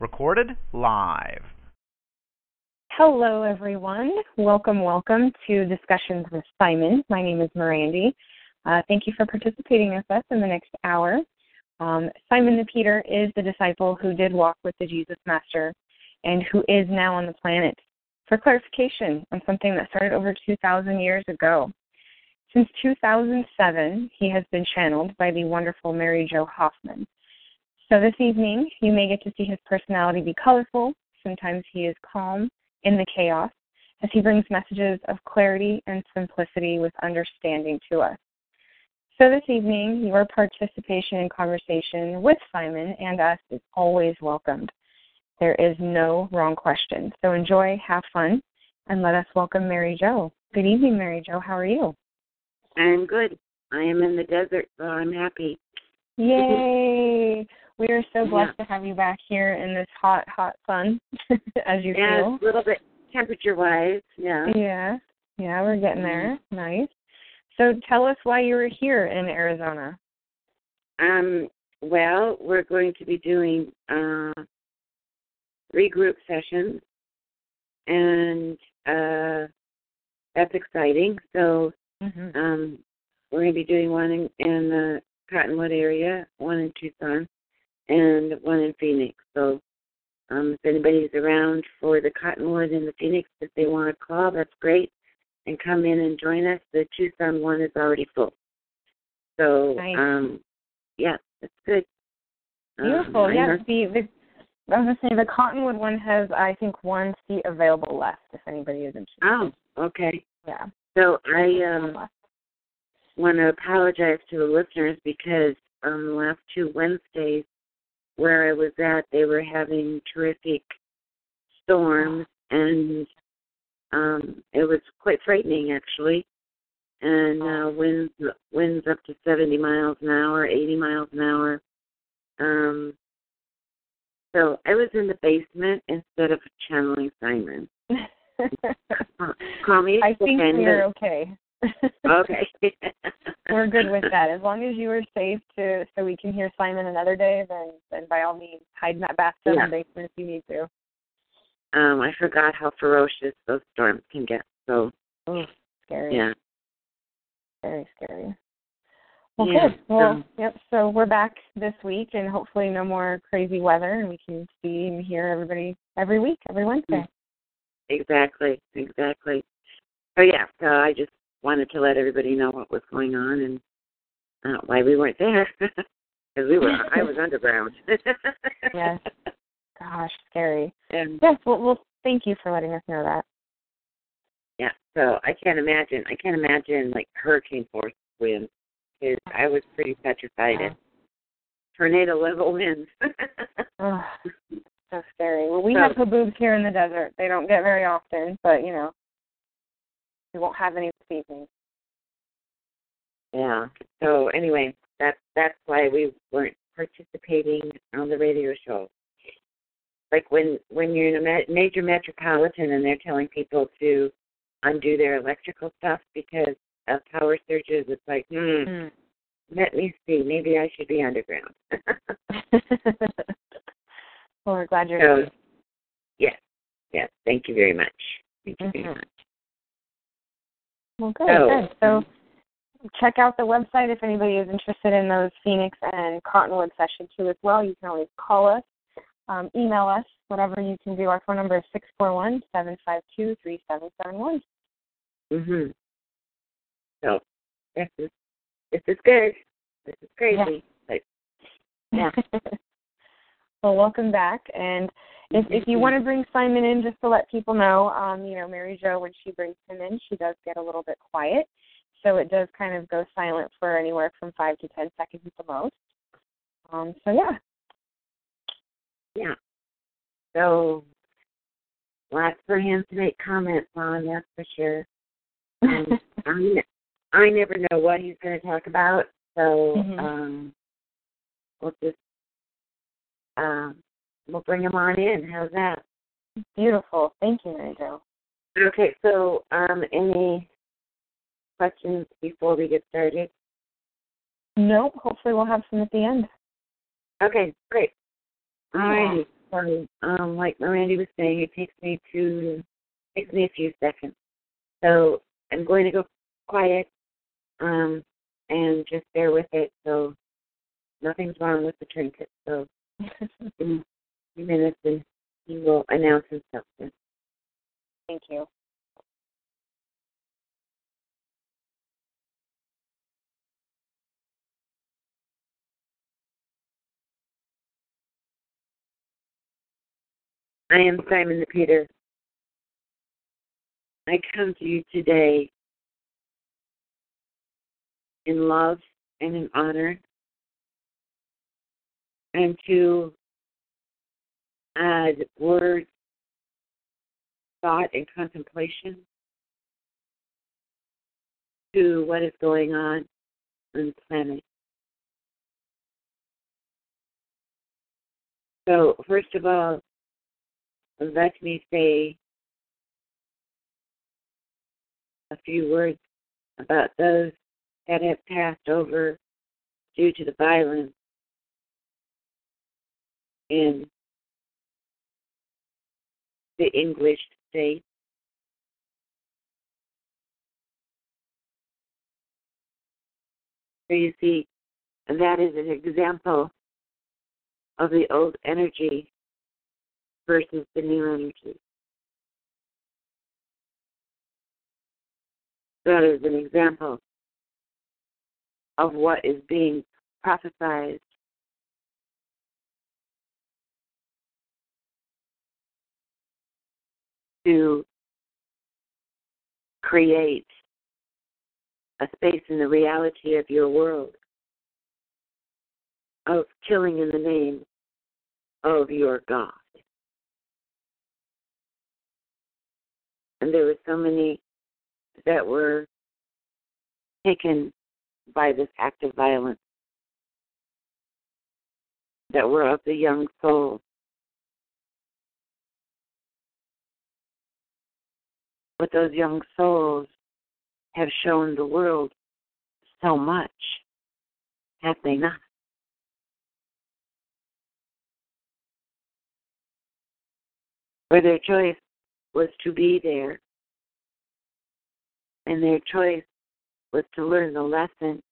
Recorded live. Hello, everyone. Welcome, welcome to Discussions with Simon. My name is Miranda. Uh, thank you for participating with us in the next hour. Um, Simon the Peter is the disciple who did walk with the Jesus Master and who is now on the planet. For clarification on something that started over 2,000 years ago. Since 2007, he has been channeled by the wonderful Mary Jo Hoffman. So this evening, you may get to see his personality be colorful. Sometimes he is calm in the chaos as he brings messages of clarity and simplicity with understanding to us. So this evening, your participation in conversation with Simon and us is always welcomed. There is no wrong question. So enjoy, have fun, and let us welcome Mary Jo. Good evening, Mary Jo. How are you? I'm good. I am in the desert, so I'm happy. Yay! We are so blessed yeah. to have you back here in this hot, hot sun, as you yeah, feel. a little bit temperature-wise. Yeah. Yeah. Yeah, we're getting there. Mm-hmm. Nice. So tell us why you were here in Arizona. Um, well, we're going to be doing uh, regroup sessions, and uh, that's exciting. So mm-hmm. um, we're going to be doing one in, in the Cottonwood area, one in Tucson, and one in Phoenix. So um, if anybody's around for the Cottonwood and the Phoenix, if they want to call, that's great and come in and join us. The Tucson one is already full. So, nice. um, yeah, it's good. Beautiful. Um, yeah, the, the I was gonna say the Cottonwood one has I think one seat available left if anybody is interested. Oh, okay. Yeah. So I um want to apologize to the listeners because um the last two Wednesdays where I was at they were having terrific storms and um, it was quite frightening actually, and uh, winds winds up to 70 miles an hour, 80 miles an hour. Um, so I was in the basement instead of channeling Simon. Call me. I think we're okay. okay. we're good with that. As long as you are safe to so we can hear Simon another day, then then by all means hide in that bathtub yeah. in the basement if you need to. Um, I forgot how ferocious those storms can get. So, oh, scary. Yeah. Very scary. Well, yeah, good. Well, yep. So we're back this week, and hopefully no more crazy weather, and we can see and hear everybody every week, every Wednesday. Exactly. Exactly. So yeah. So I just wanted to let everybody know what was going on and uh, why we weren't there because we were. I was underground. yes. Gosh, scary. And yes, well, well, thank you for letting us know that. Yeah, so I can't imagine. I can't imagine like hurricane force winds because I was pretty petrified. Yeah. Tornado level winds. oh, so scary. Well, we so, have haboobs here in the desert. They don't get very often, but you know, we won't have any this evening. Yeah. So anyway, that's that's why we weren't participating on the radio show like when when you're in a major metropolitan and they're telling people to undo their electrical stuff because of power surges, it's like, hmm, mm. let me see, maybe I should be underground. well, we're glad you're so, here. Yes, yes. Thank you very much. Thank you mm-hmm. very much. Well, good, so, good. So check out the website if anybody is interested in those Phoenix and Cottonwood sessions too as well. You can always call us um, email us, whatever you can do. Our phone number is six four one seven five two three seven seven one. Mhm. So this is this is good. This is crazy. Yeah. Yeah. well, welcome back. And if if you want to bring Simon in, just to let people know, um, you know, Mary Jo, when she brings him in, she does get a little bit quiet. so it does kind of go silent for anywhere from five to ten seconds at the most. Um, so yeah. Yeah. So lots for him to make comments on, that's for sure. Um, I, I never know what he's going to talk about, so Mhm. um, we'll just um, we'll bring him on in. How's that? Beautiful. Thank you, Jo. Okay. So, um, any questions before we get started? Nope. Hopefully, we'll have some at the end. Okay, great. All righty. So, um, like Miranda was saying, it takes me to takes me a few seconds. So I'm going to go quiet, um, and just bear with it. So nothing's wrong with the trinket. So a few minutes, and he will announce himself. Then. Thank you. I am Simon the Peter. I come to you today in love and in honor and to add words, thought, and contemplation to what is going on on the planet. So, first of all, let me say a few words about those that have passed over due to the violence in the English state. So you see, that is an example of the old energy versus the new energy. That is an example of what is being prophesied to create a space in the reality of your world of killing in the name of your God. And there were so many that were taken by this act of violence that were of the young soul. But those young souls have shown the world so much, have they not? For their choice was to be there, and their choice was to learn the lesson,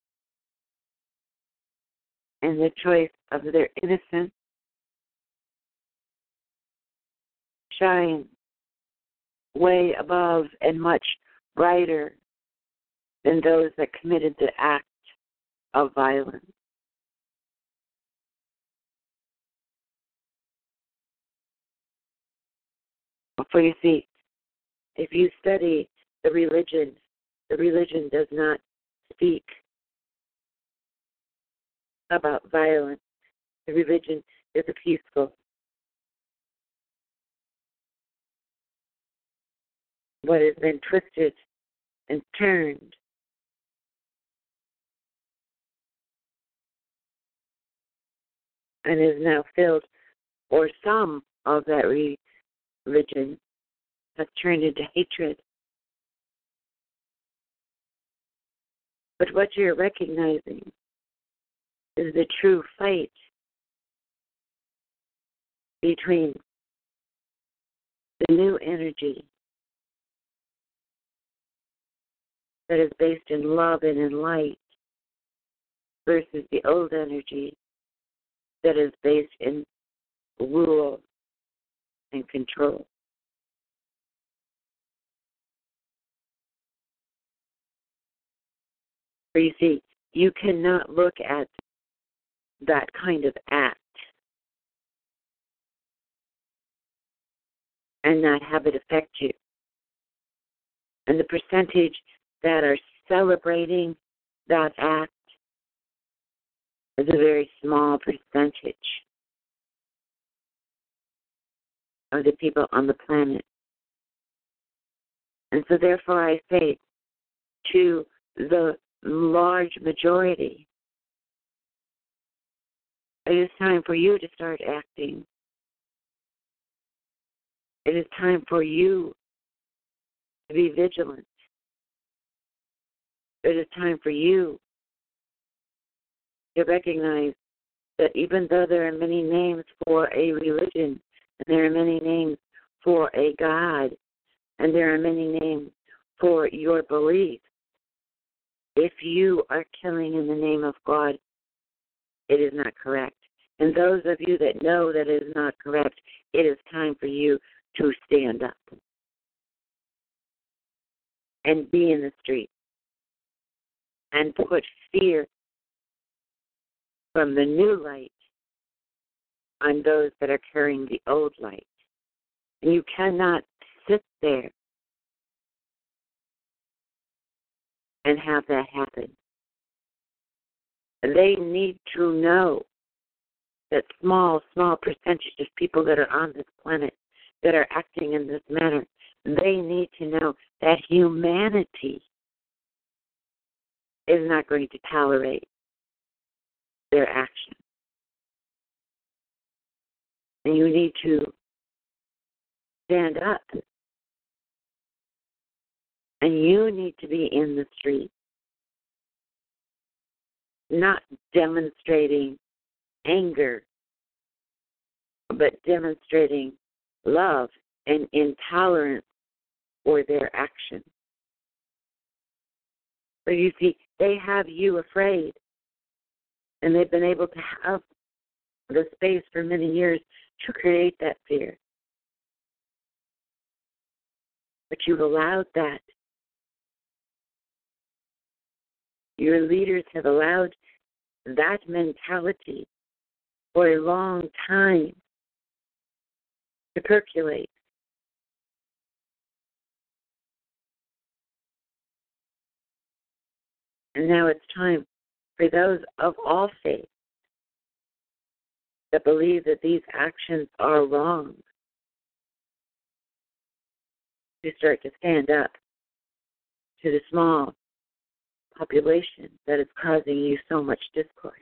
and the choice of their innocence shine way above and much brighter than those that committed the act of violence. For you see, if you study the religion, the religion does not speak about violence. The religion is a peaceful. What has been twisted and turned and is now filled, or some of that religion has turned into hatred. But what you're recognizing is the true fight between the new energy that is based in love and in light versus the old energy that is based in rule and control. For you see, you cannot look at that kind of act and not have it affect you. And the percentage that are celebrating that act is a very small percentage of the people on the planet. And so, therefore, I say to the large majority, it is time for you to start acting. It is time for you to be vigilant. It is time for you to recognize that even though there are many names for a religion, and there are many names for a God, and there are many names for your belief, if you are killing in the name of God, it is not correct. And those of you that know that it is not correct, it is time for you to stand up and be in the street and put fear from the new light on those that are carrying the old light. And you cannot sit there and have that happen. They need to know that small, small percentage of people that are on this planet that are acting in this manner, they need to know that humanity is not going to tolerate their action. And you need to stand up. And you need to be in the street, not demonstrating anger, but demonstrating love and intolerance for their action. But you see, they have you afraid. And they've been able to have the space for many years to create that fear. But you've allowed that. Your leaders have allowed that mentality for a long time to percolate. And now it's time for those of all faith that believe that these actions are wrong to start to stand up to the small population that is causing you so much discourse.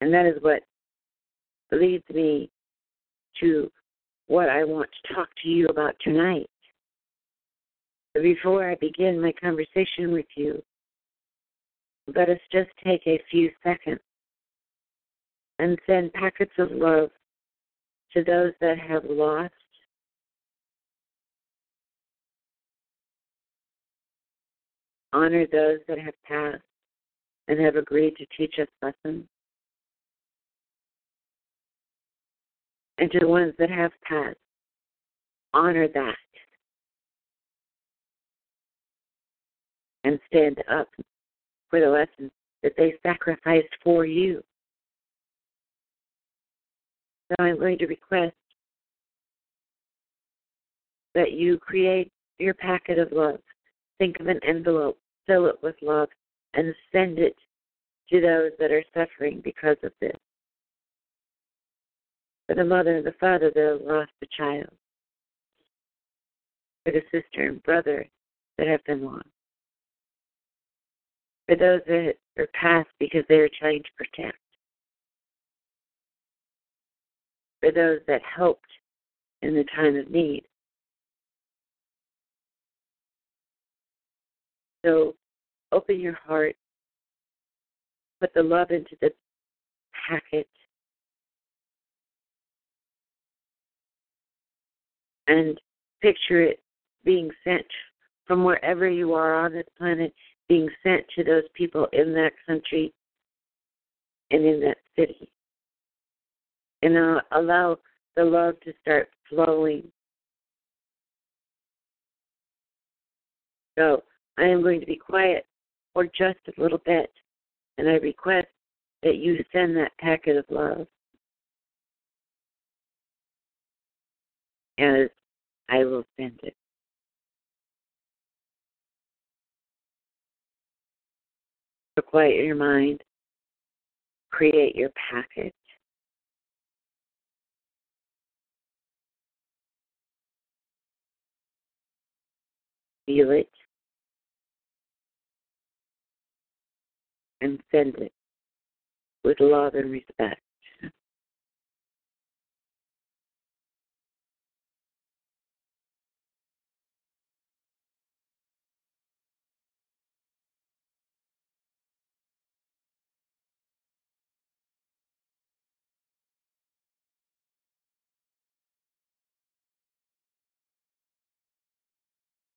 And that is what leads me to what I want to talk to you about tonight. Before I begin my conversation with you, let us just take a few seconds and send packets of love to those that have lost. Honor those that have passed and have agreed to teach us lessons. And to the ones that have passed, honor that. And stand up for the lessons that they sacrificed for you. So I'm going to request that you create your packet of love. Think of an envelope, fill it with love, and send it to those that are suffering because of this for the mother and the father that lost a child, for the sister and brother that have been lost, for those that are passed because they are trying to protect, for those that helped in the time of need. So open your heart, put the love into the packet, and picture it being sent from wherever you are on this planet, being sent to those people in that country and in that city. And allow the love to start flowing. So I am going to be quiet for just a little bit, and I request that you send that packet of love. As I will send it. So quiet your mind, create your package. Feel it and send it with love and respect.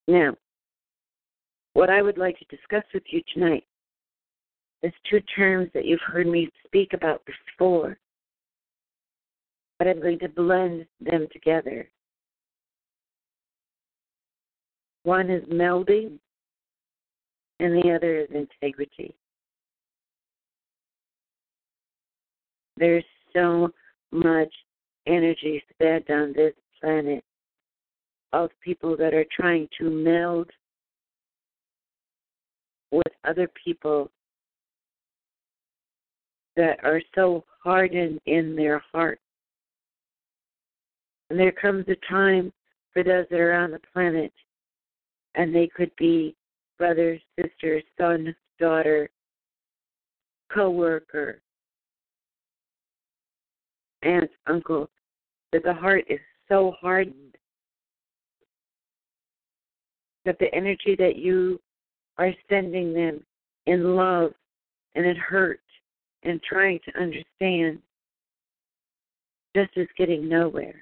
Now, what I would like to discuss with you tonight is two terms that you've heard me speak about before, but I'm going to blend them together. One is melding, and the other is integrity. There's so much energy spent on this planet of people that are trying to meld with other people that are so hardened in their heart. And there comes a time for those that are on the planet, and they could be brother, sister, son, daughter, co-worker, aunt, uncle, that the heart is so hardened that the energy that you are sending them in love and in hurt and trying to understand just is getting nowhere.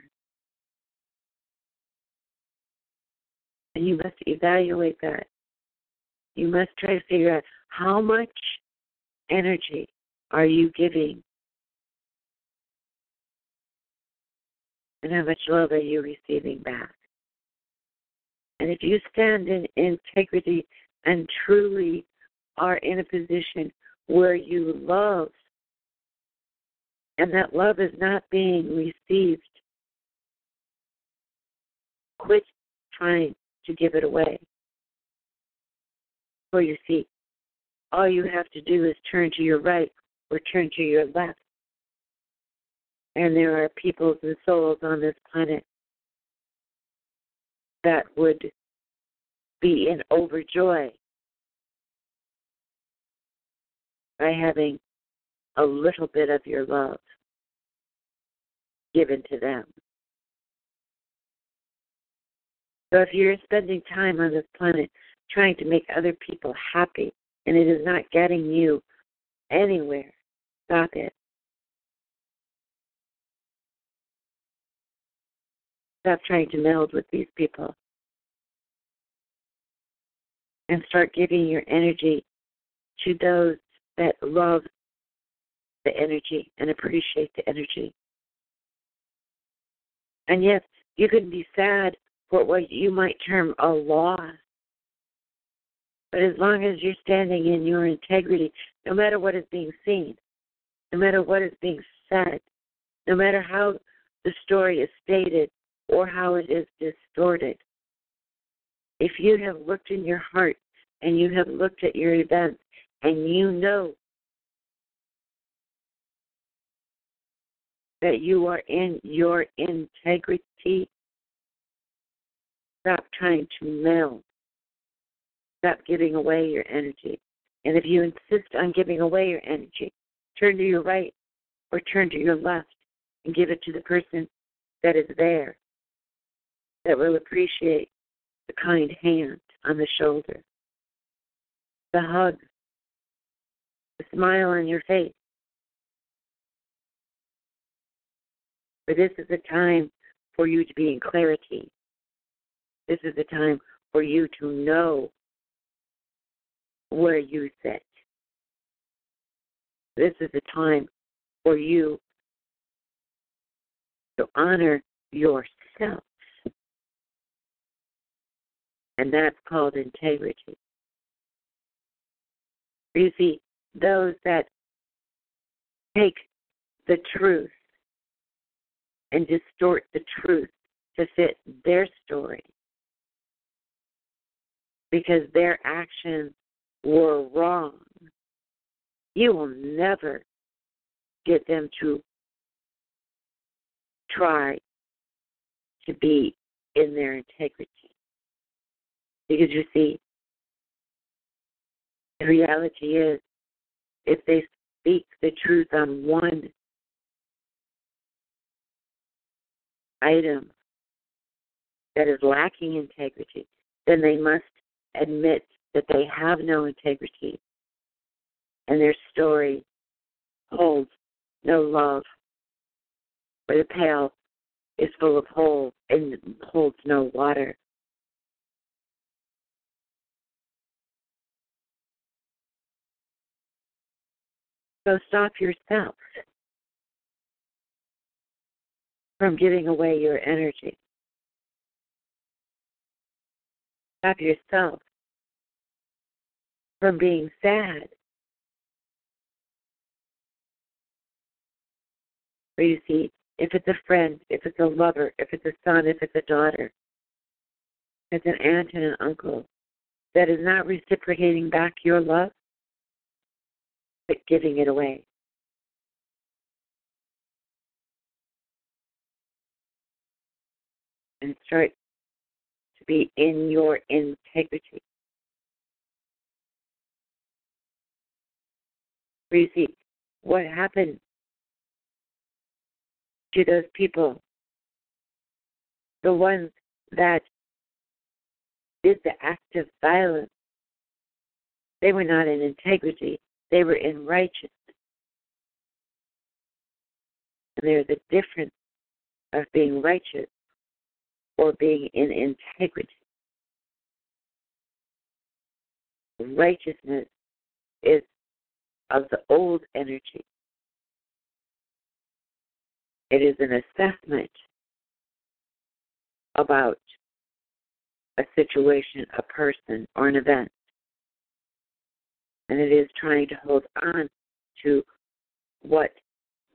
And you must evaluate that. You must try to figure out how much energy are you giving and how much love are you receiving back. And if you stand in integrity and truly are in a position where you love, and that love is not being received, quit trying to give it away. For you see, all you have to do is turn to your right or turn to your left. And there are peoples and souls on this planet that would be in overjoy by having a little bit of your love given to them. So if you're spending time on this planet trying to make other people happy and it is not getting you anywhere, stop it. Stop trying to meld with these people. And start giving your energy to those that love the energy and appreciate the energy. And yes, you can be sad for what you might term a loss. But as long as you're standing in your integrity, no matter what is being seen, no matter what is being said, no matter how the story is stated, or how it is distorted. If you have looked in your heart and you have looked at your events and you know that you are in your integrity, stop trying to meld. Stop giving away your energy. And if you insist on giving away your energy, turn to your right or turn to your left and give it to the person that is there that will appreciate the kind hand on the shoulder, the hug, the smile on your face. For this is a time for you to be in clarity. This is a time for you to know where you sit. This is a time for you to honor yourself and that's called integrity. You see, those that take the truth and distort the truth to fit their story because their actions were wrong. You will never get them to try to be in their integrity. Because you see, the reality is, if they speak the truth on one item that is lacking integrity, then they must admit that they have no integrity and their story holds no love, or the pail is full of holes and holds no water. So stop yourself from giving away your energy. Stop yourself from being sad. Or you see, if it's a friend, if it's a lover, if it's a son, if it's a daughter, if it's an aunt and an uncle that is not reciprocating back your love, but giving it away. And start to be in your integrity. Where you see what happened to those people, the ones that did the act of violence. They were not in integrity, they were in righteousness. And there's a difference of being righteous or being in integrity. Righteousness is of the old energy. It is an assessment about a situation, a person, or an event. And it is trying to hold on to what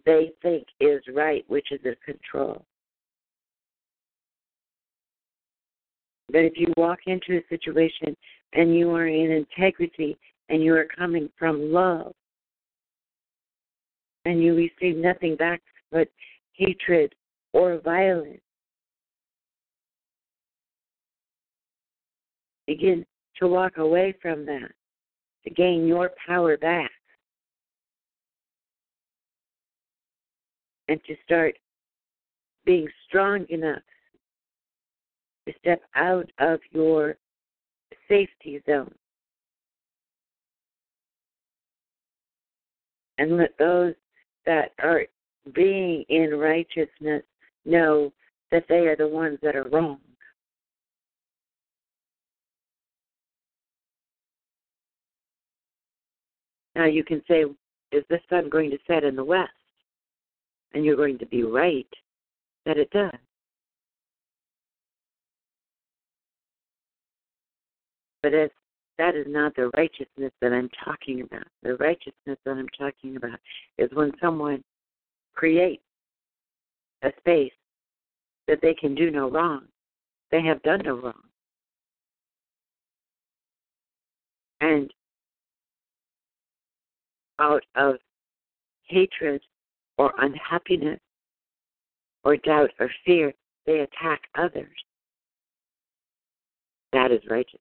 they think is right, which is a control. But if you walk into a situation and you are in integrity and you are coming from love and you receive nothing back but hatred or violence, begin to walk away from that to gain your power back and to start being strong enough to step out of your safety zone and let those that are being in righteousness know that they are the ones that are wrong. Now you can say, is the sun going to set in the west? And you're going to be right that it does. But as that is not the righteousness that I'm talking about. The righteousness that I'm talking about is when someone creates a space that they can do no wrong. They have done no wrong. And out of hatred or unhappiness or doubt or fear, they attack others. That is righteous.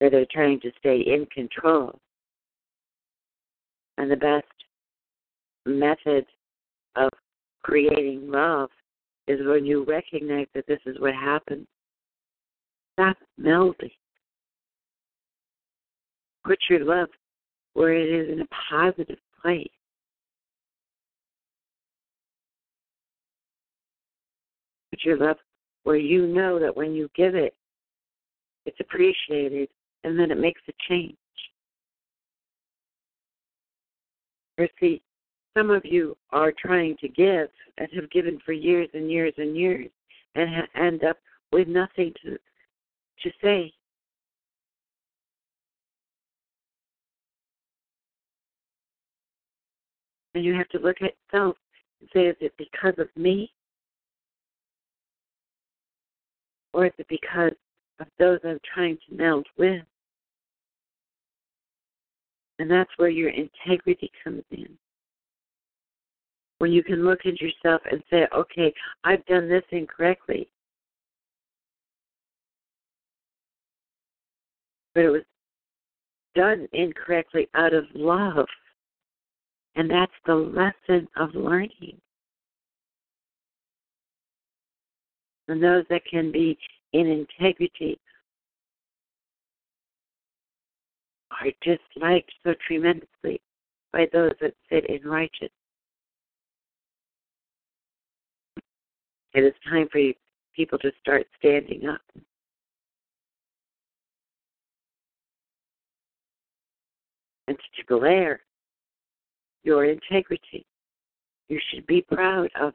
Or they're trying to stay in control. And the best method of creating love is when you recognize that this is what happens. Stop melding. Put your love where it is in a positive place. Put your love where you know that when you give it, it's appreciated and then it makes a change. Or see, some of you are trying to give and have given for years and years and years and ha- end up with nothing to to say And you have to look at self and say, is it because of me? Or is it because of those I'm trying to meld with? And that's where your integrity comes in. When you can look at yourself and say, okay, I've done this incorrectly. But it was done incorrectly out of love. And that's the lesson of learning. And those that can be in integrity are disliked so tremendously by those that sit in righteousness. It is time for people to start standing up. And to declare your integrity. You should be proud of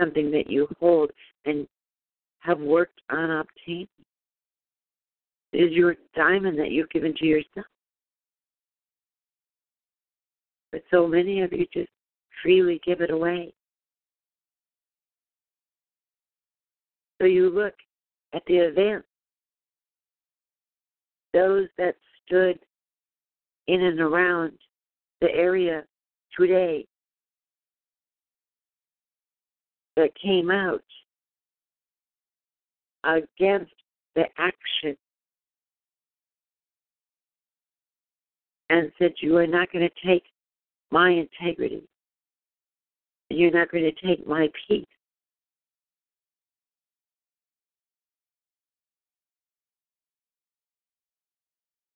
something that you hold and have worked on obtaining. It is your diamond that you've given to yourself. But so many of you just freely give it away. So you look at the events, those that stood in and around the area today that came out against the action and said, You are not going to take my integrity. You're not going to take my peace.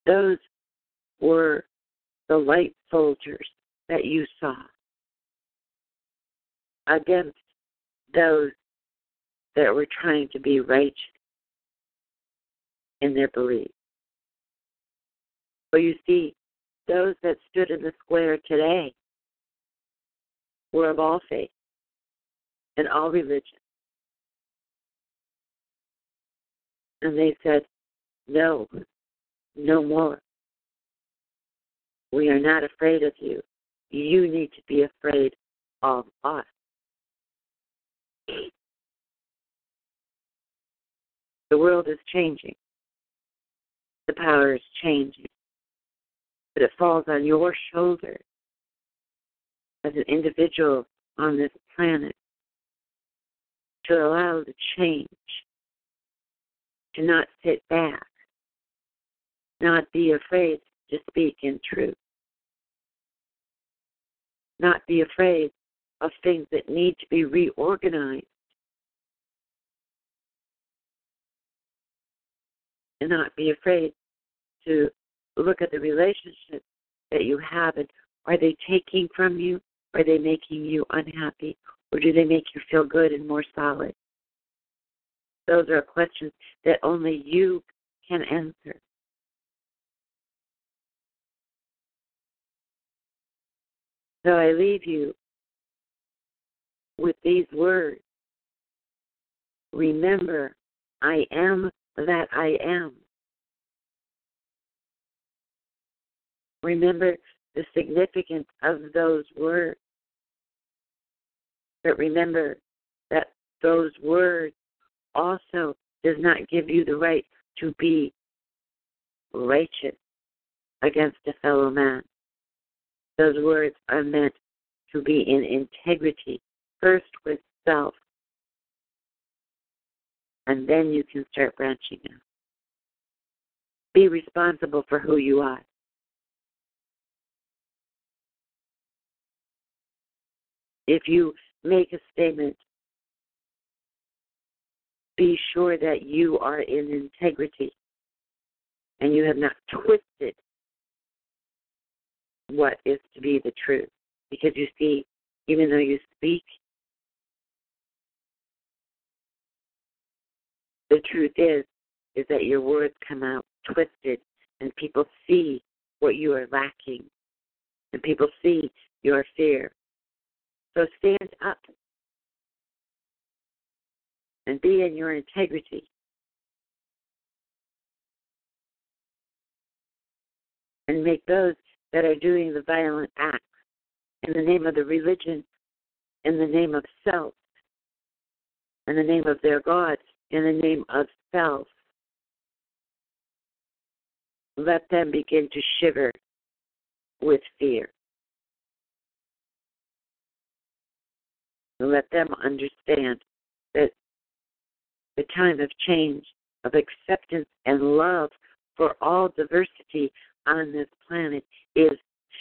Those were the light soldiers that you saw against those that were trying to be righteous in their belief. But you see, those that stood in the square today were of all faiths and all religions. And they said, No, no more. We are not afraid of you. You need to be afraid of us. The world is changing. The power is changing. But it falls on your shoulders as an individual on this planet to allow the change, to not sit back, not be afraid to speak in truth, not be afraid of things that need to be reorganized, and not be afraid to look at the relationship that you have and are they taking from you? Are they making you unhappy? Or do they make you feel good and more solid? Those are questions that only you can answer. So I leave you with these words. Remember, I am that I am. Remember the significance of those words. But remember that those words also does not give you the right to be righteous against a fellow man. Those words are meant to be in integrity, first with self, and then you can start branching out. Be responsible for who you are. If you make a statement, be sure that you are in integrity and you have not twisted what is to be the truth. Because you see, even though you speak, the truth is is that your words come out twisted and people see what you are lacking and people see your fear. So stand up and be in your integrity. And make those that are doing the violent acts in the name of the religion in the name of self, in the name of their gods, in the name of self. Let them begin to shiver with fear. Let them understand that the time of change, of acceptance and love for all diversity on this planet is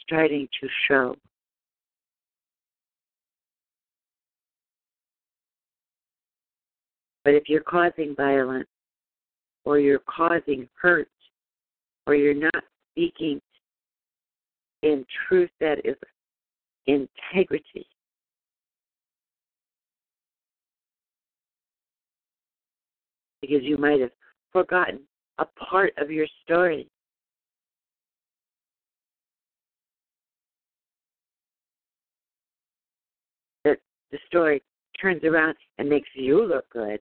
starting to show. But if you're causing violence, or you're causing hurt, or you're not speaking in truth that is integrity, because you might have forgotten a part of your story. The story turns around and makes you look good,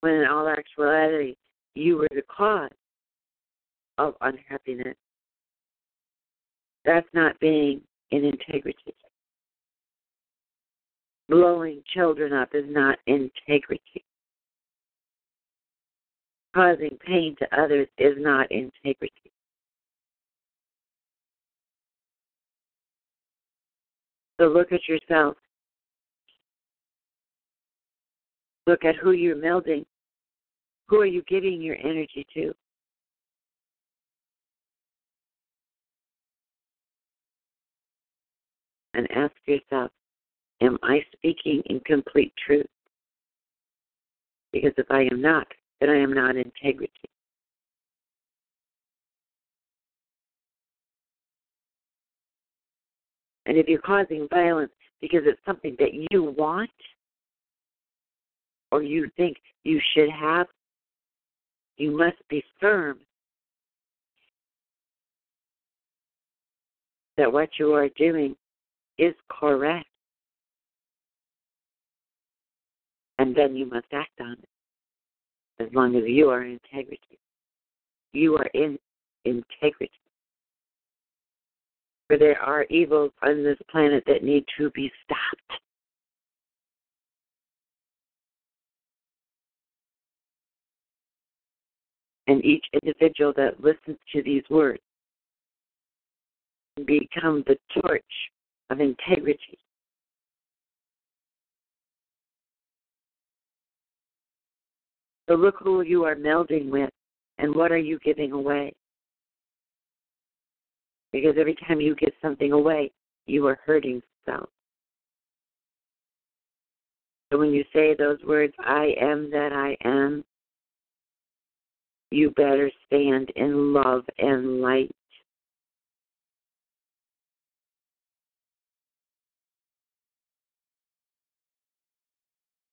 when in all actuality, you were the cause of unhappiness. That's not being in integrity. Blowing children up is not integrity causing pain to others is not integrity. So look at yourself. Look at who you're melding. Who are you giving your energy to? And ask yourself, am I speaking in complete truth? Because if I am not, then I am not integrity. And if you're causing violence because it's something that you want or you think you should have, you must be firm that what you are doing is correct. And then you must act on it as long as you are in integrity. You are in integrity. For there are evils on this planet that need to be stopped. And each individual that listens to these words become the torch of integrity So look who you are melding with and what are you giving away. Because every time you give something away, you are hurting self. So when you say those words, I am that I am, you better stand in love and light.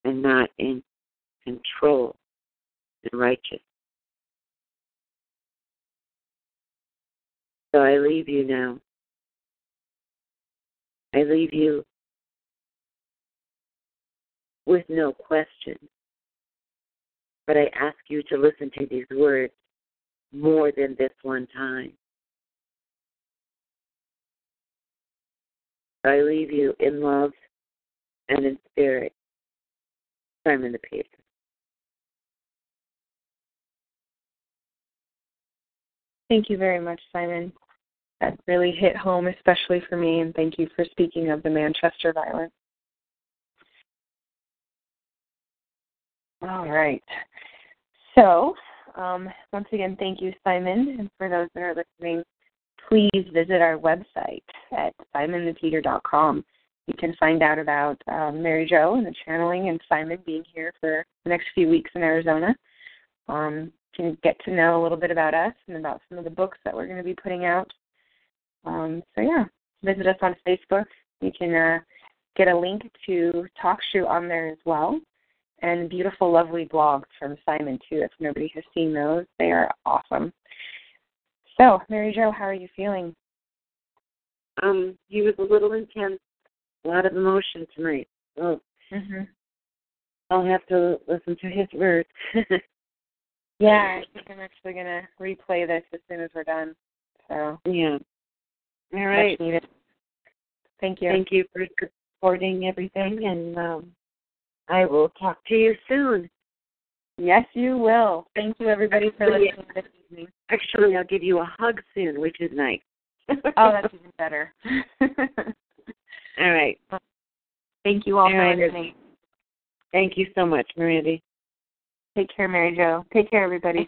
And not in control and righteous. So I leave you now. I leave you with no question. But I ask you to listen to these words more than this one time. I leave you in love and in spirit. Simon the Peter. Thank you very much, Simon. That really hit home, especially for me, and thank you for speaking of the Manchester violence. All right. So, um, once again, thank you, Simon. And for those that are listening, please visit our website at simonthepeter.com. You can find out about um, Mary Jo and the channeling and Simon being here for the next few weeks in Arizona. Um, can get to know a little bit about us and about some of the books that we're going to be putting out. Um, so yeah, visit us on Facebook. You can uh, get a link to TalkShoe on there as well, and beautiful, lovely blogs from Simon too. If nobody has seen those, they are awesome. So, Mary Jo, how are you feeling? Um, he was a little intense, a lot of emotion tonight. Oh, mm-hmm. I'll have to listen to his words. Yeah, I think I'm actually gonna replay this as soon as we're done. So yeah. All right. Thank you. Thank you for supporting everything, and um, I will talk to you soon. Yes, you will. Thank you, everybody, for listening this evening. Actually, I'll give you a hug soon, which is nice. oh, that's even better. all right. Thank you all, all for right. listening. Thank you so much, Mirandy. Take care, Mary Jo. Take care, everybody.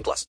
18 plus.